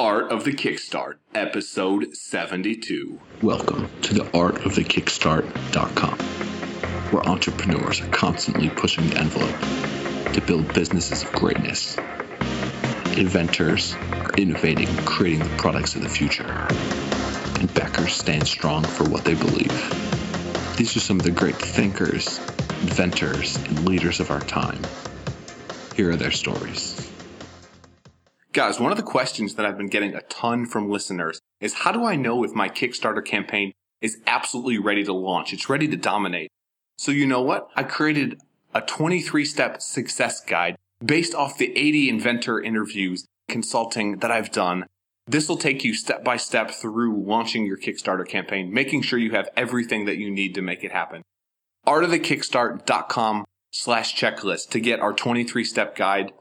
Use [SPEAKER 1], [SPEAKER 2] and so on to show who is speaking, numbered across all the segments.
[SPEAKER 1] Art of the Kickstart, episode 72.
[SPEAKER 2] Welcome to the artofthekickstart.com, where entrepreneurs are constantly pushing the envelope to build businesses of greatness. Inventors are innovating creating the products of the future, and backers stand strong for what they believe. These are some of the great thinkers, inventors, and leaders of our time. Here are their stories.
[SPEAKER 1] Guys, one of the questions that I've been getting a ton from listeners is how do I know if my Kickstarter campaign is absolutely ready to launch? It's ready to dominate. So you know what? I created a 23 step success guide based off the 80 inventor interviews consulting that I've done. This will take you step by step through launching your Kickstarter campaign, making sure you have everything that you need to make it happen. Artofthekickstart.com slash checklist to get our 23 step guide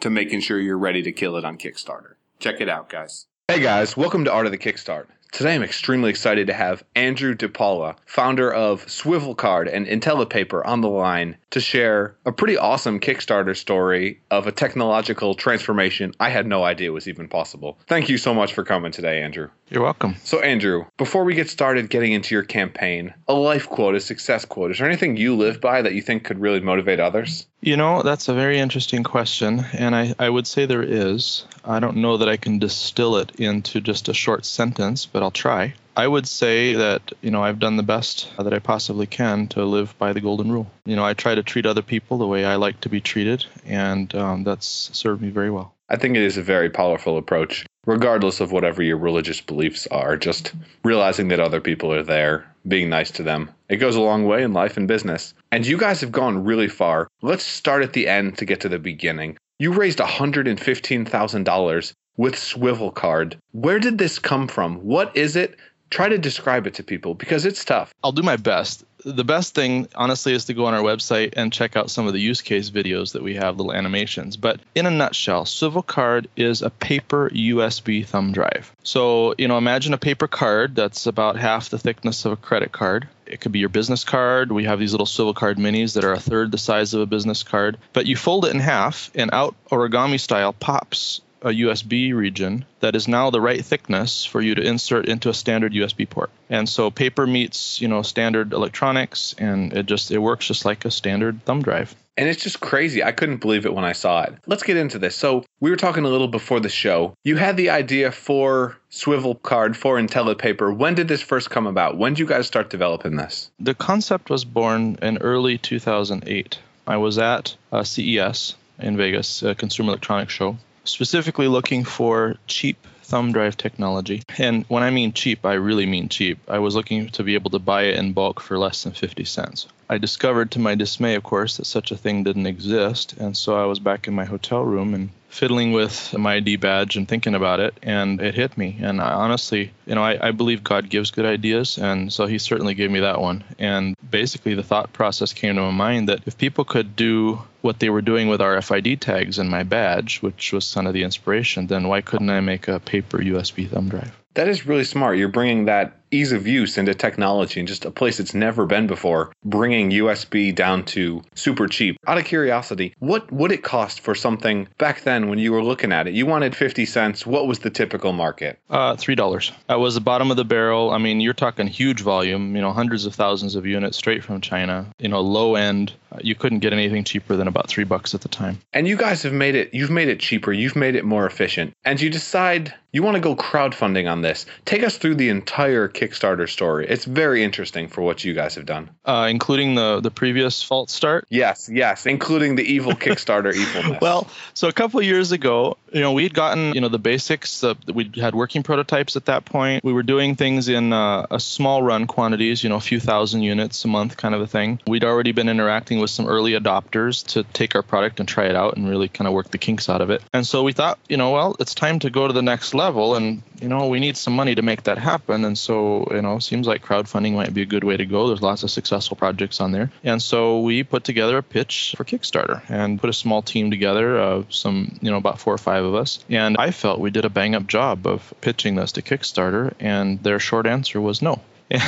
[SPEAKER 1] to making sure you're ready to kill it on Kickstarter. Check it out, guys. Hey guys, welcome to Art of the Kickstart. Today I'm extremely excited to have Andrew DePaula, founder of Swivel Card and IntelliPaper on the line to share a pretty awesome Kickstarter story of a technological transformation I had no idea was even possible. Thank you so much for coming today, Andrew.
[SPEAKER 3] You're welcome.
[SPEAKER 1] So, Andrew, before we get started getting into your campaign, a life quote, a success quote, is there anything you live by that you think could really motivate others?
[SPEAKER 3] You know, that's a very interesting question, and I, I would say there is. I don't know that I can distill it into just a short sentence, but I'll try. I would say that, you know, I've done the best that I possibly can to live by the golden rule. You know, I try to treat other people the way I like to be treated, and um, that's served me very well.
[SPEAKER 1] I think it is a very powerful approach, regardless of whatever your religious beliefs are. Just realizing that other people are there, being nice to them. It goes a long way in life and business. And you guys have gone really far. Let's start at the end to get to the beginning. You raised $115,000 with Swivel Card. Where did this come from? What is it? Try to describe it to people because it's tough.
[SPEAKER 3] I'll do my best the best thing, honestly, is to go on our website and check out some of the use case videos that we have, little animations. But in a nutshell, Swivel Card is a paper USB thumb drive. So, you know, imagine a paper card that's about half the thickness of a credit card. It could be your business card. We have these little Swivel Card minis that are a third the size of a business card. But you fold it in half, and out origami style pops a USB region that is now the right thickness for you to insert into a standard USB port. And so paper meets, you know, standard electronics and it just it works just like a standard thumb drive.
[SPEAKER 1] And it's just crazy. I couldn't believe it when I saw it. Let's get into this. So, we were talking a little before the show. You had the idea for Swivel Card for IntelliPaper. When did this first come about? When did you guys start developing this?
[SPEAKER 3] The concept was born in early 2008. I was at uh, CES in Vegas, a consumer electronics show, specifically looking for cheap thumb drive technology. And when I mean cheap, I really mean cheap. I was looking to be able to buy it in bulk for less than 50 cents. I discovered to my dismay, of course, that such a thing didn't exist. And so I was back in my hotel room and fiddling with my ID badge and thinking about it, and it hit me. And I honestly, you know, I, I believe God gives good ideas, and so He certainly gave me that one. And basically, the thought process came to my mind that if people could do what they were doing with RFID tags in my badge, which was kind of the inspiration, then why couldn't I make a paper USB thumb drive?
[SPEAKER 1] That is really smart. You're bringing that ease of use into technology and just a place it's never been before, bringing USB down to super cheap. Out of curiosity, what would it cost for something back then when you were looking at it? You wanted 50 cents. What was the typical market?
[SPEAKER 3] Uh, $3. That was the bottom of the barrel. I mean, you're talking huge volume, you know, hundreds of thousands of units straight from China, you know, low end. Uh, you couldn't get anything cheaper than about three bucks at the time.
[SPEAKER 1] And you guys have made it, you've made it cheaper, you've made it more efficient. And you decide you want to go crowdfunding on this. Take us through the entire Kickstarter story. It's very interesting for what you guys have done,
[SPEAKER 3] uh, including the the previous false start.
[SPEAKER 1] Yes, yes, including the evil Kickstarter evilness.
[SPEAKER 3] Well, so a couple of years ago, you know, we had gotten you know the basics. Uh, we had working prototypes at that point. We were doing things in uh, a small run quantities, you know, a few thousand units a month, kind of a thing. We'd already been interacting with some early adopters to take our product and try it out and really kind of work the kinks out of it. And so we thought, you know, well, it's time to go to the next level, and you know, we need some money to make that happen. And so, you know, seems like crowdfunding might be a good way to go. There's lots of successful projects on there. And so we put together a pitch for Kickstarter and put a small team together of some, you know, about four or five of us. And I felt we did a bang up job of pitching this to Kickstarter. And their short answer was no.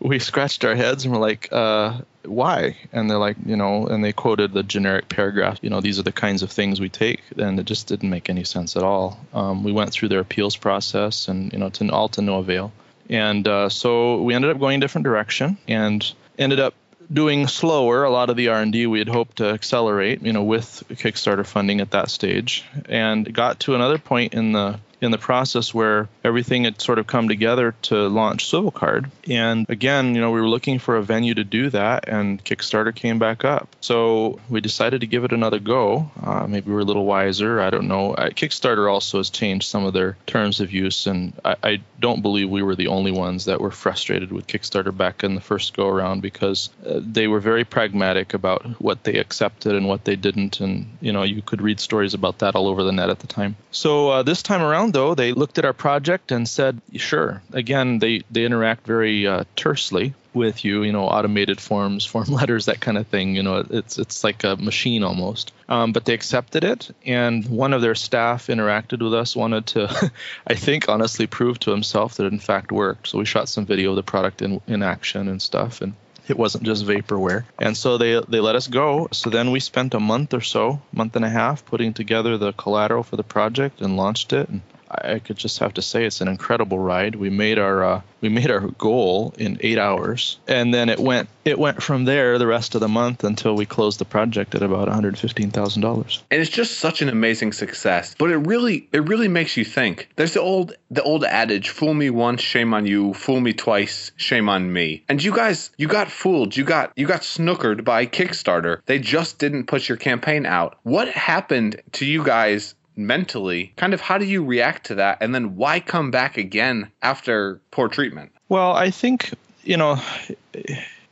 [SPEAKER 3] we scratched our heads and we're like, uh, why? And they're like, you know, and they quoted the generic paragraph, you know, these are the kinds of things we take. And it just didn't make any sense at all. Um, we went through their appeals process and, you know, to all to no avail. And uh, so we ended up going a different direction and ended up doing slower a lot of the r&d we had hoped to accelerate you know with kickstarter funding at that stage and got to another point in the in the process where everything had sort of come together to launch Swivel Card. And again, you know, we were looking for a venue to do that, and Kickstarter came back up. So we decided to give it another go. Uh, maybe we are a little wiser. I don't know. Kickstarter also has changed some of their terms of use, and I, I don't believe we were the only ones that were frustrated with Kickstarter back in the first go around because uh, they were very pragmatic about what they accepted and what they didn't. And, you know, you could read stories about that all over the net at the time. So uh, this time around, though, they looked at our project and said, sure. Again, they, they interact very uh, tersely with you, you know, automated forms, form letters, that kind of thing. You know, it's it's like a machine almost. Um, but they accepted it, and one of their staff interacted with us, wanted to, I think, honestly prove to himself that it in fact worked. So we shot some video of the product in in action and stuff, and it wasn't just vaporware. And so they they let us go. So then we spent a month or so, month and a half, putting together the collateral for the project and launched it. And I could just have to say it's an incredible ride. We made our uh, we made our goal in eight hours, and then it went it went from there the rest of the month until we closed the project at about one hundred fifteen thousand dollars.
[SPEAKER 1] And it's just such an amazing success. But it really it really makes you think. There's the old the old adage: "Fool me once, shame on you. Fool me twice, shame on me." And you guys you got fooled. You got you got snookered by Kickstarter. They just didn't push your campaign out. What happened to you guys mentally, kind of how do you react to that? And then why come back again after poor treatment?
[SPEAKER 3] Well, I think, you know,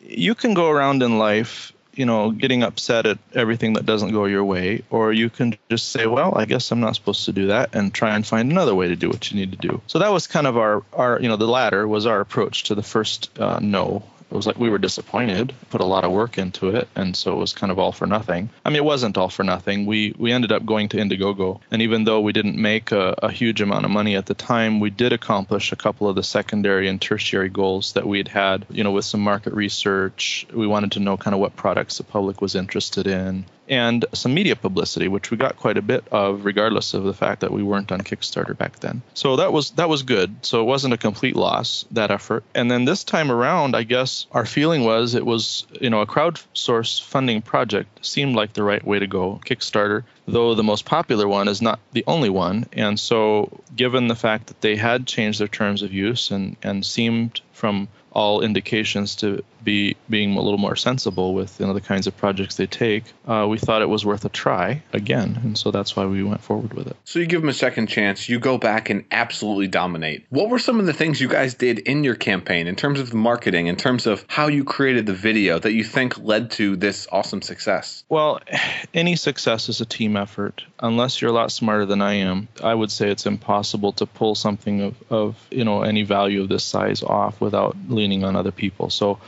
[SPEAKER 3] you can go around in life, you know, getting upset at everything that doesn't go your way, or you can just say, well, I guess I'm not supposed to do that and try and find another way to do what you need to do. So that was kind of our, our you know, the latter was our approach to the first uh, no it was like we were disappointed, put a lot of work into it, and so it was kind of all for nothing. I mean, it wasn't all for nothing. We we ended up going to Indiegogo, and even though we didn't make a, a huge amount of money at the time, we did accomplish a couple of the secondary and tertiary goals that we had had. You know, with some market research, we wanted to know kind of what products the public was interested in and some media publicity, which we got quite a bit of, regardless of the fact that we weren't on Kickstarter back then. So that was that was good. So it wasn't a complete loss that effort. And then this time around, I guess our feeling was it was you know a crowdsource funding project seemed like the right way to go. Kickstarter, though the most popular one, is not the only one. And so given the fact that they had changed their terms of use and and seemed from all indications to be being a little more sensible with you know the kinds of projects they take, uh, we thought it was worth a try again, and so that's why we went forward with it.
[SPEAKER 1] So you give them a second chance, you go back and absolutely dominate. What were some of the things you guys did in your campaign in terms of the marketing, in terms of how you created the video that you think led to this awesome success?
[SPEAKER 3] Well, any success is a team effort. Unless you're a lot smarter than I am, I would say it's impossible to pull something of, of you know any value of this size off without leaning on other people. So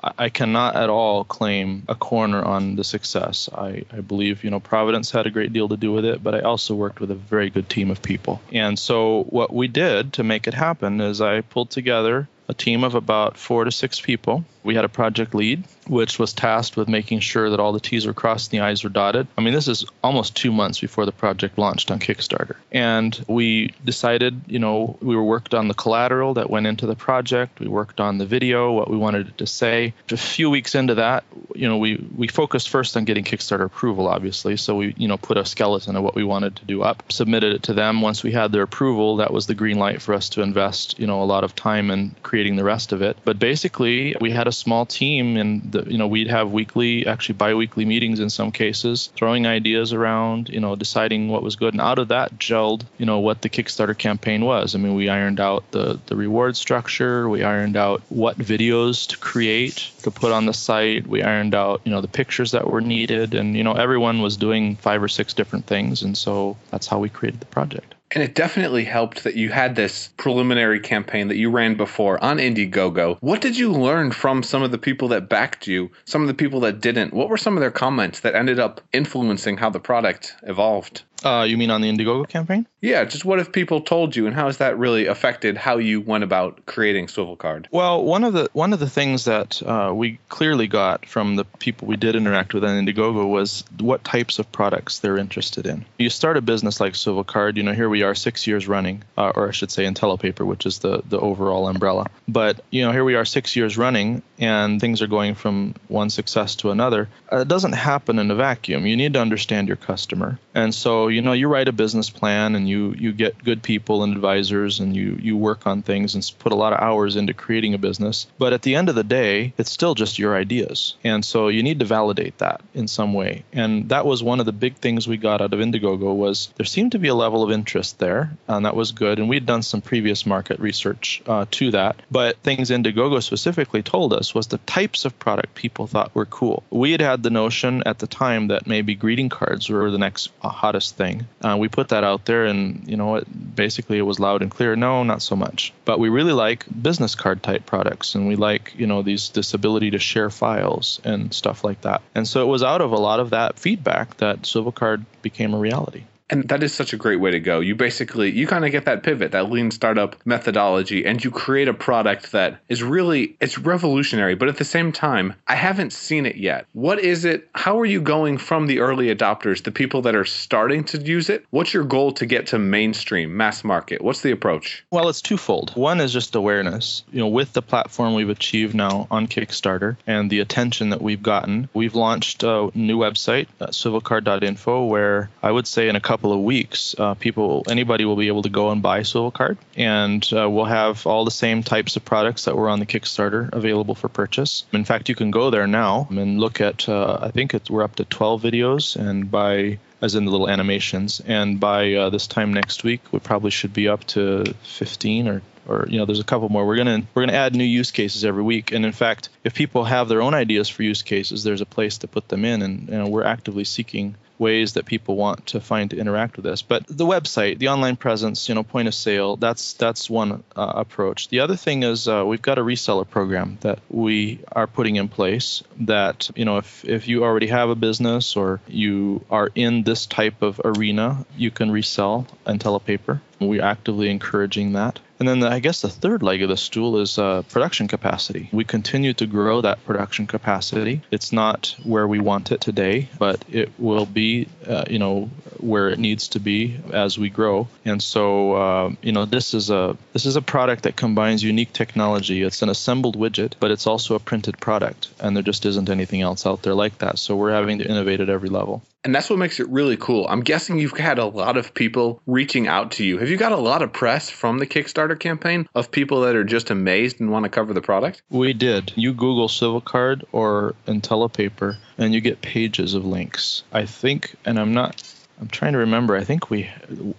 [SPEAKER 3] I cannot at all claim a corner on the success. I, I, believe, you know, Providence had a great deal to do with it, but I also worked with a very good team of people. And so what we did to make it happen is I pulled together a team of about four to six people. We had a project lead, which was tasked with making sure that all the T's were crossed and the I's were dotted. I mean, this is almost two months before the project launched on Kickstarter. And we decided, you know, we were worked on the collateral that went into the project. We worked on the video, what we wanted it to say. A few weeks into that, you know, we, we focused first on getting Kickstarter approval, obviously. So we, you know, put a skeleton of what we wanted to do up, submitted it to them. Once we had their approval, that was the green light for us to invest, you know, a lot of time in creating creating the rest of it. But basically, we had a small team, and the, you know we'd have weekly, actually biweekly meetings in some cases, throwing ideas around, you know, deciding what was good, and out of that gelled, you know, what the Kickstarter campaign was. I mean, we ironed out the the reward structure, we ironed out what videos to create to put on the site, we ironed out, you know, the pictures that were needed, and you know, everyone was doing five or six different things, and so that's how we created the project.
[SPEAKER 1] And it definitely helped that you had this preliminary campaign that you ran before on Indiegogo. What did you learn from some of the people that backed you, some of the people that didn't? What were some of their comments that ended up influencing how the product evolved?
[SPEAKER 3] Uh, you mean on the Indiegogo campaign?
[SPEAKER 1] Yeah, just what if people told you, and how has that really affected how you went about creating Swivel Card?
[SPEAKER 3] Well, one of the one of the things that uh, we clearly got from the people we did interact with on Indiegogo was what types of products they're interested in. You start a business like Swivel Card, you know, here we are six years running, uh, or I should say IntelliPaper, which is the the overall umbrella. But you know, here we are six years running, and things are going from one success to another. Uh, it doesn't happen in a vacuum. You need to understand your customer, and so you know, you write a business plan and you you get good people and advisors and you you work on things and put a lot of hours into creating a business. But at the end of the day it's still just your ideas. And so you need to validate that in some way. And that was one of the big things we got out of indiegogo was there seemed to be a level of interest there and that was good. And we'd done some previous market research uh, to that. But things indiegogo specifically told us was the types of product people thought were cool. We had had the notion at the time that maybe greeting cards were the next uh, hottest thing uh, we put that out there and you know, it, basically it was loud and clear. No, not so much. But we really like business card type products, and we like, you know, these this ability to share files and stuff like that. And so it was out of a lot of that feedback that Swivel Card became a reality.
[SPEAKER 1] And that is such a great way to go. You basically you kind of get that pivot, that lean startup methodology, and you create a product that is really it's revolutionary, but at the same time, I haven't seen it yet. What is it? How are you going from the early adopters, the people that are starting to use it? What's your goal to get to mainstream, mass market? What's the approach?
[SPEAKER 3] Well, it's twofold. One is just awareness. You know, with the platform we've achieved now on Kickstarter and the attention that we've gotten, we've launched a new website, uh, swivelcard.info, where I would say in a couple couple of weeks, uh, people, anybody will be able to go and buy Swivel Card, and uh, we'll have all the same types of products that were on the Kickstarter available for purchase. In fact, you can go there now and look at. Uh, I think we're up to 12 videos, and by as in the little animations. And by uh, this time next week, we probably should be up to 15 or or you know there's a couple more we're going to we're going to add new use cases every week and in fact if people have their own ideas for use cases there's a place to put them in and you know, we're actively seeking ways that people want to find to interact with this. But the website, the online presence, you know, point of sale, that's that's one uh, approach. The other thing is uh, we've got a reseller program that we are putting in place. That you know, if if you already have a business or you are in this type of arena, you can resell and IntelliPaper. We're actively encouraging that. And then the, I guess the third leg of the stool is uh, production capacity. We continue to grow that production capacity. It's not where we want it today, but it will be, uh, you know, where it needs to be as we grow. And so, uh, you know, this is a this is a product that combines unique technology. It's an assembled widget, but it's also a printed product, and there just isn't anything else out there like that. So we're having to innovate at every level.
[SPEAKER 1] And that's what makes it really cool. I'm guessing you've had a lot of people reaching out to you. Have you got a lot of press from the Kickstarter campaign of people that are just amazed and want to cover the product?
[SPEAKER 3] We did. You Google Swivel Card or IntelliPaper, and you get pages of links. I think, and I'm not I'm trying to remember. I think we,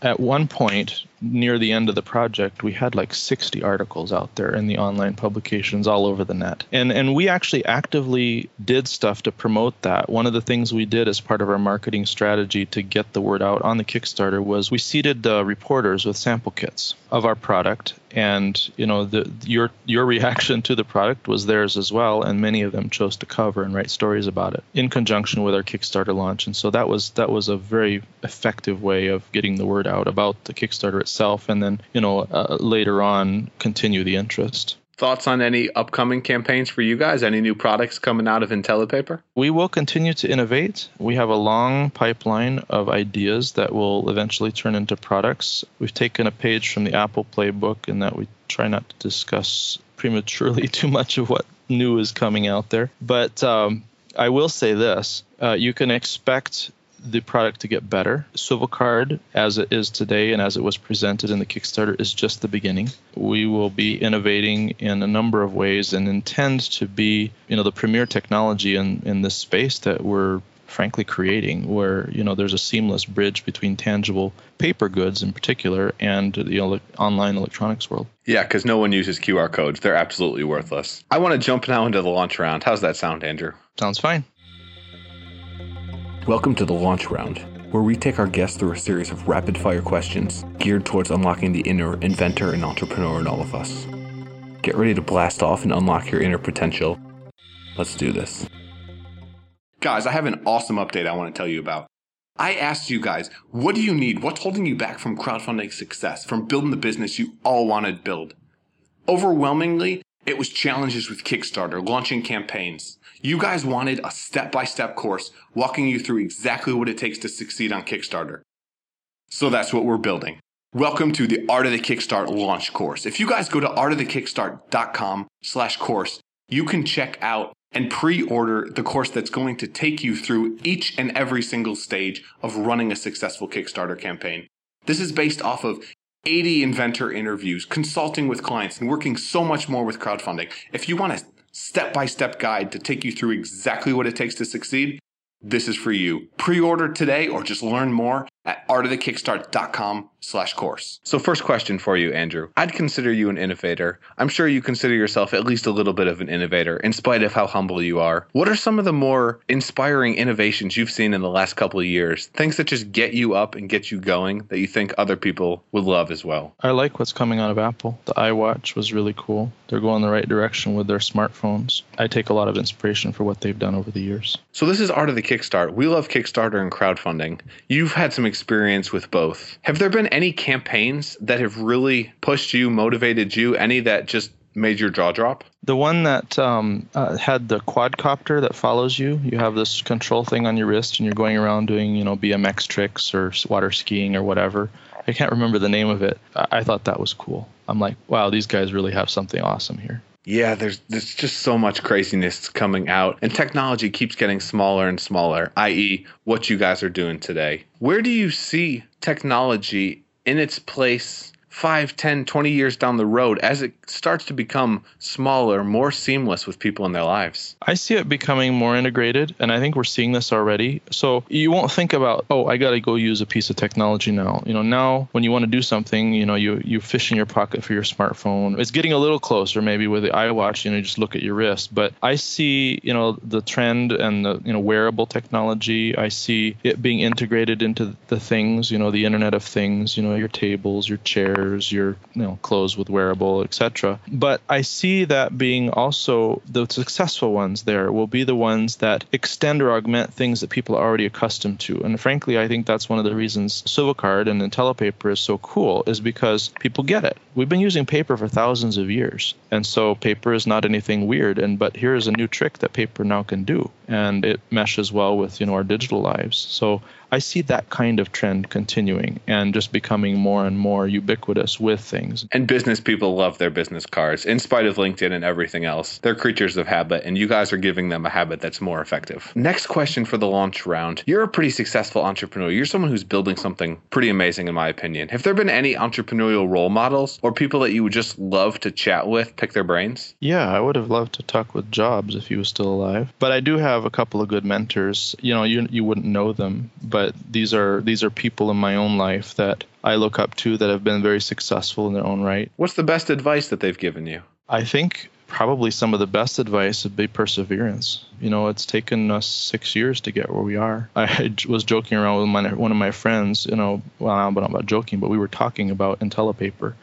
[SPEAKER 3] at one point, near the end of the project, we had like 60 articles out there in the online publications all over the net. And and we actually actively did stuff to promote that. One of the things we did as part of our marketing strategy to get the word out on the Kickstarter was we seeded uh, reporters with sample kits of our product. And you know the your your reaction to the product was theirs as well and many of them chose to cover and write stories about it in conjunction with our Kickstarter launch. And so that was that was a very effective way of getting the word out about the Kickstarter itself and then you know uh, later on continue the interest
[SPEAKER 1] thoughts on any upcoming campaigns for you guys? Any new products coming out of IntelliPaper?
[SPEAKER 3] We will continue to innovate. We have a long pipeline of ideas that will eventually turn into products. We've taken a page from the Apple playbook in that we try not to discuss prematurely too much of what new is coming out there. But um, I will say this uh, you can expect the product to get better. Swivel Card, as it is today and as it was presented in the Kickstarter, is just the beginning. We will be innovating in a number of ways and intend to be, you know, the premier technology in, in this space that we're frankly creating where you know there's a seamless bridge between tangible paper goods in particular and the online electronics world.
[SPEAKER 1] Yeah because no one uses qr codes. They're absolutely worthless. I want to jump now into the launch round. How's that sound andrew?
[SPEAKER 3] Sounds fine
[SPEAKER 2] Welcome to the launch round, where we take our guests through a series of rapid fire questions geared towards unlocking the inner inventor and entrepreneur in all of us. Get ready to blast off and unlock your inner potential. Let's do this.
[SPEAKER 1] Guys, I have an awesome update I want to tell you about. I asked you guys, what do you need? What's holding you back from crowdfunding success, from building the business you all wanted to build? Overwhelmingly, it was challenges with Kickstarter, launching campaigns. You guys wanted a step by step course walking you through exactly what it takes to succeed on Kickstarter. So that's what we're building. Welcome to the Art of the Kickstart launch course. If you guys go to artofthekickstart.com slash course, you can check out and pre-order the course that's going to take you through each and every single stage of running a successful Kickstarter campaign. This is based off of 80 inventor interviews, consulting with clients, and working so much more with crowdfunding. If you want a step-by-step guide to take you through exactly what it takes to succeed, this is for you. Pre-order today or just learn more at artofthekickstart.com slash course. So first question for you, Andrew. I'd consider you an innovator. I'm sure you consider yourself at least a little bit of an innovator in spite of how humble you are. What are some of the more inspiring innovations you've seen in the last couple of years? Things that just get you up and get you going that you think other people would love as well?
[SPEAKER 3] I like what's coming out of Apple. The iWatch was really cool. They're going the right direction with their smartphones. I take a lot of inspiration for what they've done over the years.
[SPEAKER 1] So this is Art of the Kickstart. We love Kickstarter and crowdfunding. You've had some experience with both. Have there been any campaigns that have really pushed you, motivated you? Any that just made your jaw drop?
[SPEAKER 3] The one that um, uh, had the quadcopter that follows you. You have this control thing on your wrist, and you're going around doing, you know, BMX tricks or water skiing or whatever. I can't remember the name of it. I, I thought that was cool. I'm like, wow, these guys really have something awesome here.
[SPEAKER 1] Yeah, there's there's just so much craziness coming out, and technology keeps getting smaller and smaller. I.e., what you guys are doing today. Where do you see technology in its place 5, 10, 20 years down the road as it starts to become smaller, more seamless with people in their lives?
[SPEAKER 3] I see it becoming more integrated, and I think we're seeing this already. So you won't think about, oh, I got to go use a piece of technology now. You know, now when you want to do something, you know, you you fish in your pocket for your smartphone. It's getting a little closer, maybe with the iWatch. You know, you just look at your wrist. But I see, you know, the trend and the you know wearable technology. I see it being integrated into the things. You know, the Internet of Things. You know, your tables, your chairs your you know clothes with wearable, etc. But I see that being also the successful ones there will be the ones that extend or augment things that people are already accustomed to. And frankly, I think that's one of the reasons Swivel Card and IntelliPaper is so cool is because people get it. We've been using paper for thousands of years, and so paper is not anything weird. And but here is a new trick that paper now can do, and it meshes well with you know our digital lives. So I see that kind of trend continuing and just becoming more and more ubiquitous with things.
[SPEAKER 1] And business people love their business cards, in spite of LinkedIn and everything else. They're creatures of habit, and you guys are giving them a habit that's more effective. Next question for the launch round. You're a pretty successful entrepreneur. You're someone who's building something pretty amazing, in my opinion. Have there been any entrepreneurial role models or people that you would just love to chat with, pick their brains?
[SPEAKER 3] Yeah, I would have loved to talk with Jobs if he was still alive. But I do have a couple of good mentors. You know, you, you wouldn't know them, but but these are these are people in my own life that I look up to that have been very successful in their own right.
[SPEAKER 1] What's the best advice that they've given you?
[SPEAKER 3] I think probably some of the best advice would be perseverance. You know, it's taken us six years to get where we are. I was joking around with my, one of my friends, you know, well, I'm not about joking, but we were talking about IntelliPaper.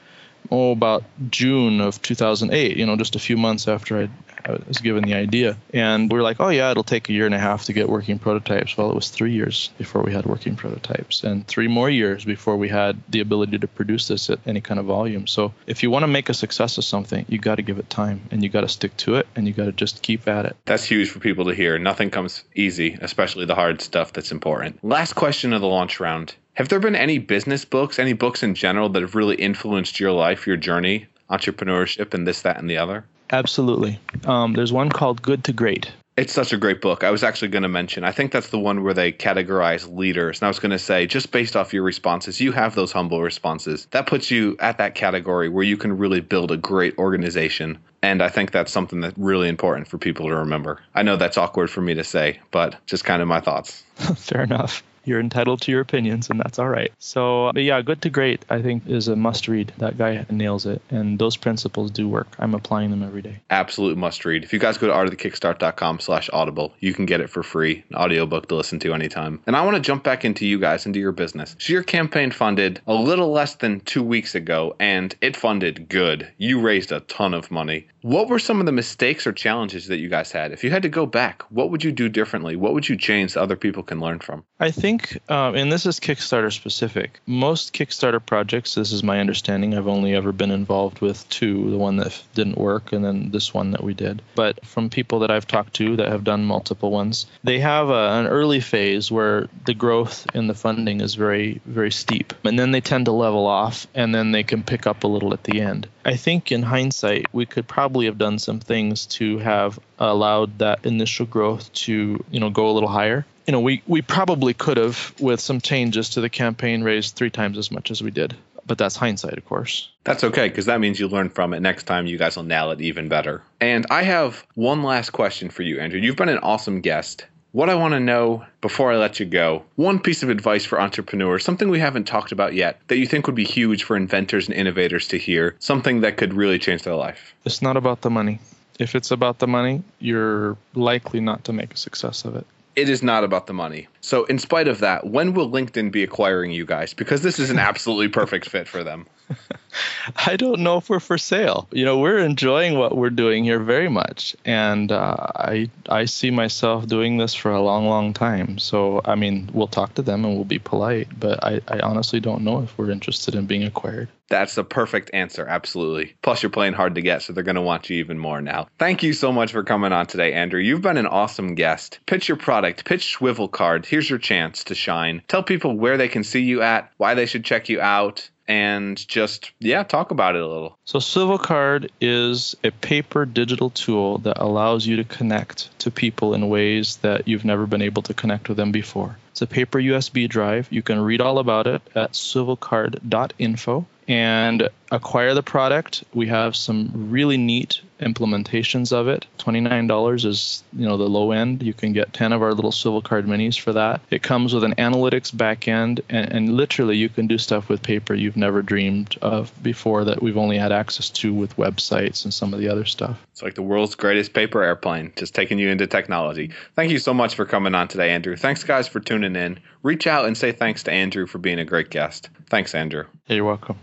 [SPEAKER 3] Oh, about June of 2008, you know, just a few months after I I was given the idea. And we were like, oh, yeah, it'll take a year and a half to get working prototypes. Well, it was three years before we had working prototypes, and three more years before we had the ability to produce this at any kind of volume. So if you want to make a success of something, you got to give it time and you got to stick to it and you got to just keep at it.
[SPEAKER 1] That's huge for people to hear. Nothing comes easy, especially the hard stuff that's important. Last question of the launch round. Have there been any business books, any books in general that have really influenced your life, your journey, entrepreneurship, and this, that, and the other?
[SPEAKER 3] Absolutely. Um, there's one called Good to Great.
[SPEAKER 1] It's such a great book. I was actually going to mention. I think that's the one where they categorize leaders. And I was going to say, just based off your responses, you have those humble responses. That puts you at that category where you can really build a great organization. And I think that's something that's really important for people to remember. I know that's awkward for me to say, but just kind of my thoughts.
[SPEAKER 3] Fair enough you're entitled to your opinions, and that's all right. So, yeah, Good to Great, I think, is a must read. That guy nails it. And those principles do work. I'm applying them every day.
[SPEAKER 1] Absolute must read. If you guys go to artofthekickstart.com slash audible, you can get it for free, an audiobook to listen to anytime. And I want to jump back into you guys, into your business. So, your campaign funded a little less than two weeks ago, and it funded good. You raised a ton of money. What were some of the mistakes or challenges that you guys had? If you had to go back, what would you do differently? What would you change that other people can learn from?
[SPEAKER 3] I think think, um, and this is Kickstarter specific, most Kickstarter projects, this is my understanding, I've only ever been involved with two the one that didn't work, and then this one that we did. But from people that I've talked to that have done multiple ones, they have a, an early phase where the growth in the funding is very, very steep. And then they tend to level off, and then they can pick up a little at the end. I think in hindsight, we could probably have done some things to have allowed that initial growth to, you know, go a little higher you know, we, we probably could have, with some changes to the campaign, raised three times as much as we did. But that's hindsight, of course.
[SPEAKER 1] That's okay, because that means you learn from it. Next time, you guys will nail it even better. And I have one last question for you, Andrew. You've been an awesome guest. What I want to know before I let you go one piece of advice for entrepreneurs, something we haven't talked about yet that you think would be huge for inventors and innovators to hear, something that could really change their life.
[SPEAKER 3] It's not about the money. If it's about the money, you're likely not to make a success of it
[SPEAKER 1] it is not about the money. So, in spite of that, when will LinkedIn be acquiring you guys? Because this is an absolutely perfect fit for them.
[SPEAKER 3] I don't know if we're for sale. You know, we're enjoying what we're doing here very much, and uh, I I see myself doing this for a long, long time. So, I mean, we'll talk to them and we'll be polite, but I, I honestly don't know if we're interested in being acquired.
[SPEAKER 1] That's the perfect answer, absolutely. Plus, you're playing hard to get, so they're going to want you even more now. Thank you so much for coming on today, Andrew. You've been an awesome guest. Pitch your product, pitch Swivel Card. Here's your chance to shine. Tell people where they can see you at, why they should check you out, and just yeah talk about it a little.
[SPEAKER 3] So swivel card is a paper digital tool that allows you to connect to people in ways that you've never been able to connect with them before. It's a paper usb drive. You can read all about it at swivelcard.info and acquire the product. We have some really neat implementations of it. $29 is, you know, the low end. You can get 10 of our little Swivel Card minis for that. It comes with an analytics backend and, and literally you can do stuff with paper you've never dreamed of before that we've only had access to with websites and some of the other stuff.
[SPEAKER 1] It's like the world's greatest paper airplane, just taking you into technology. Thank you so much for coming on today, Andrew. Thanks guys for tuning in. Reach out and say thanks to Andrew for being a great guest. Thanks, Andrew.
[SPEAKER 3] Hey, you're welcome.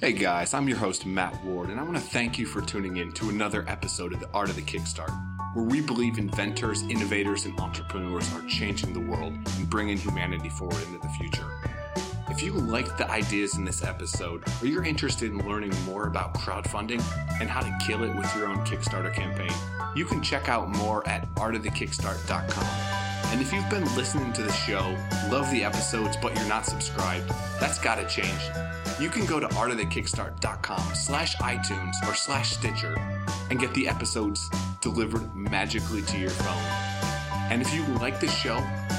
[SPEAKER 1] Hey guys, I'm your host Matt Ward, and I want to thank you for tuning in to another episode of The Art of the Kickstart, where we believe inventors, innovators, and entrepreneurs are changing the world and bringing humanity forward into the future. If you liked the ideas in this episode, or you're interested in learning more about crowdfunding and how to kill it with your own Kickstarter campaign, you can check out more at artofthekickstart.com. And if you've been listening to the show, love the episodes, but you're not subscribed, that's got to change you can go to artofthekickstart.com slash iTunes or slash Stitcher and get the episodes delivered magically to your phone. And if you like the show,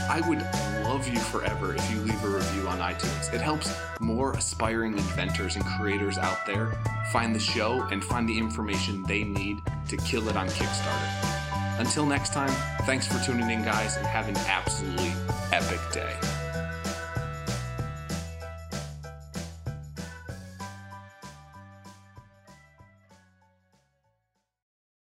[SPEAKER 1] I would love you forever if you leave a review on iTunes. It helps more aspiring inventors and creators out there find the show and find the information they need to kill it on Kickstarter. Until next time, thanks for tuning in, guys, and have an absolutely epic day.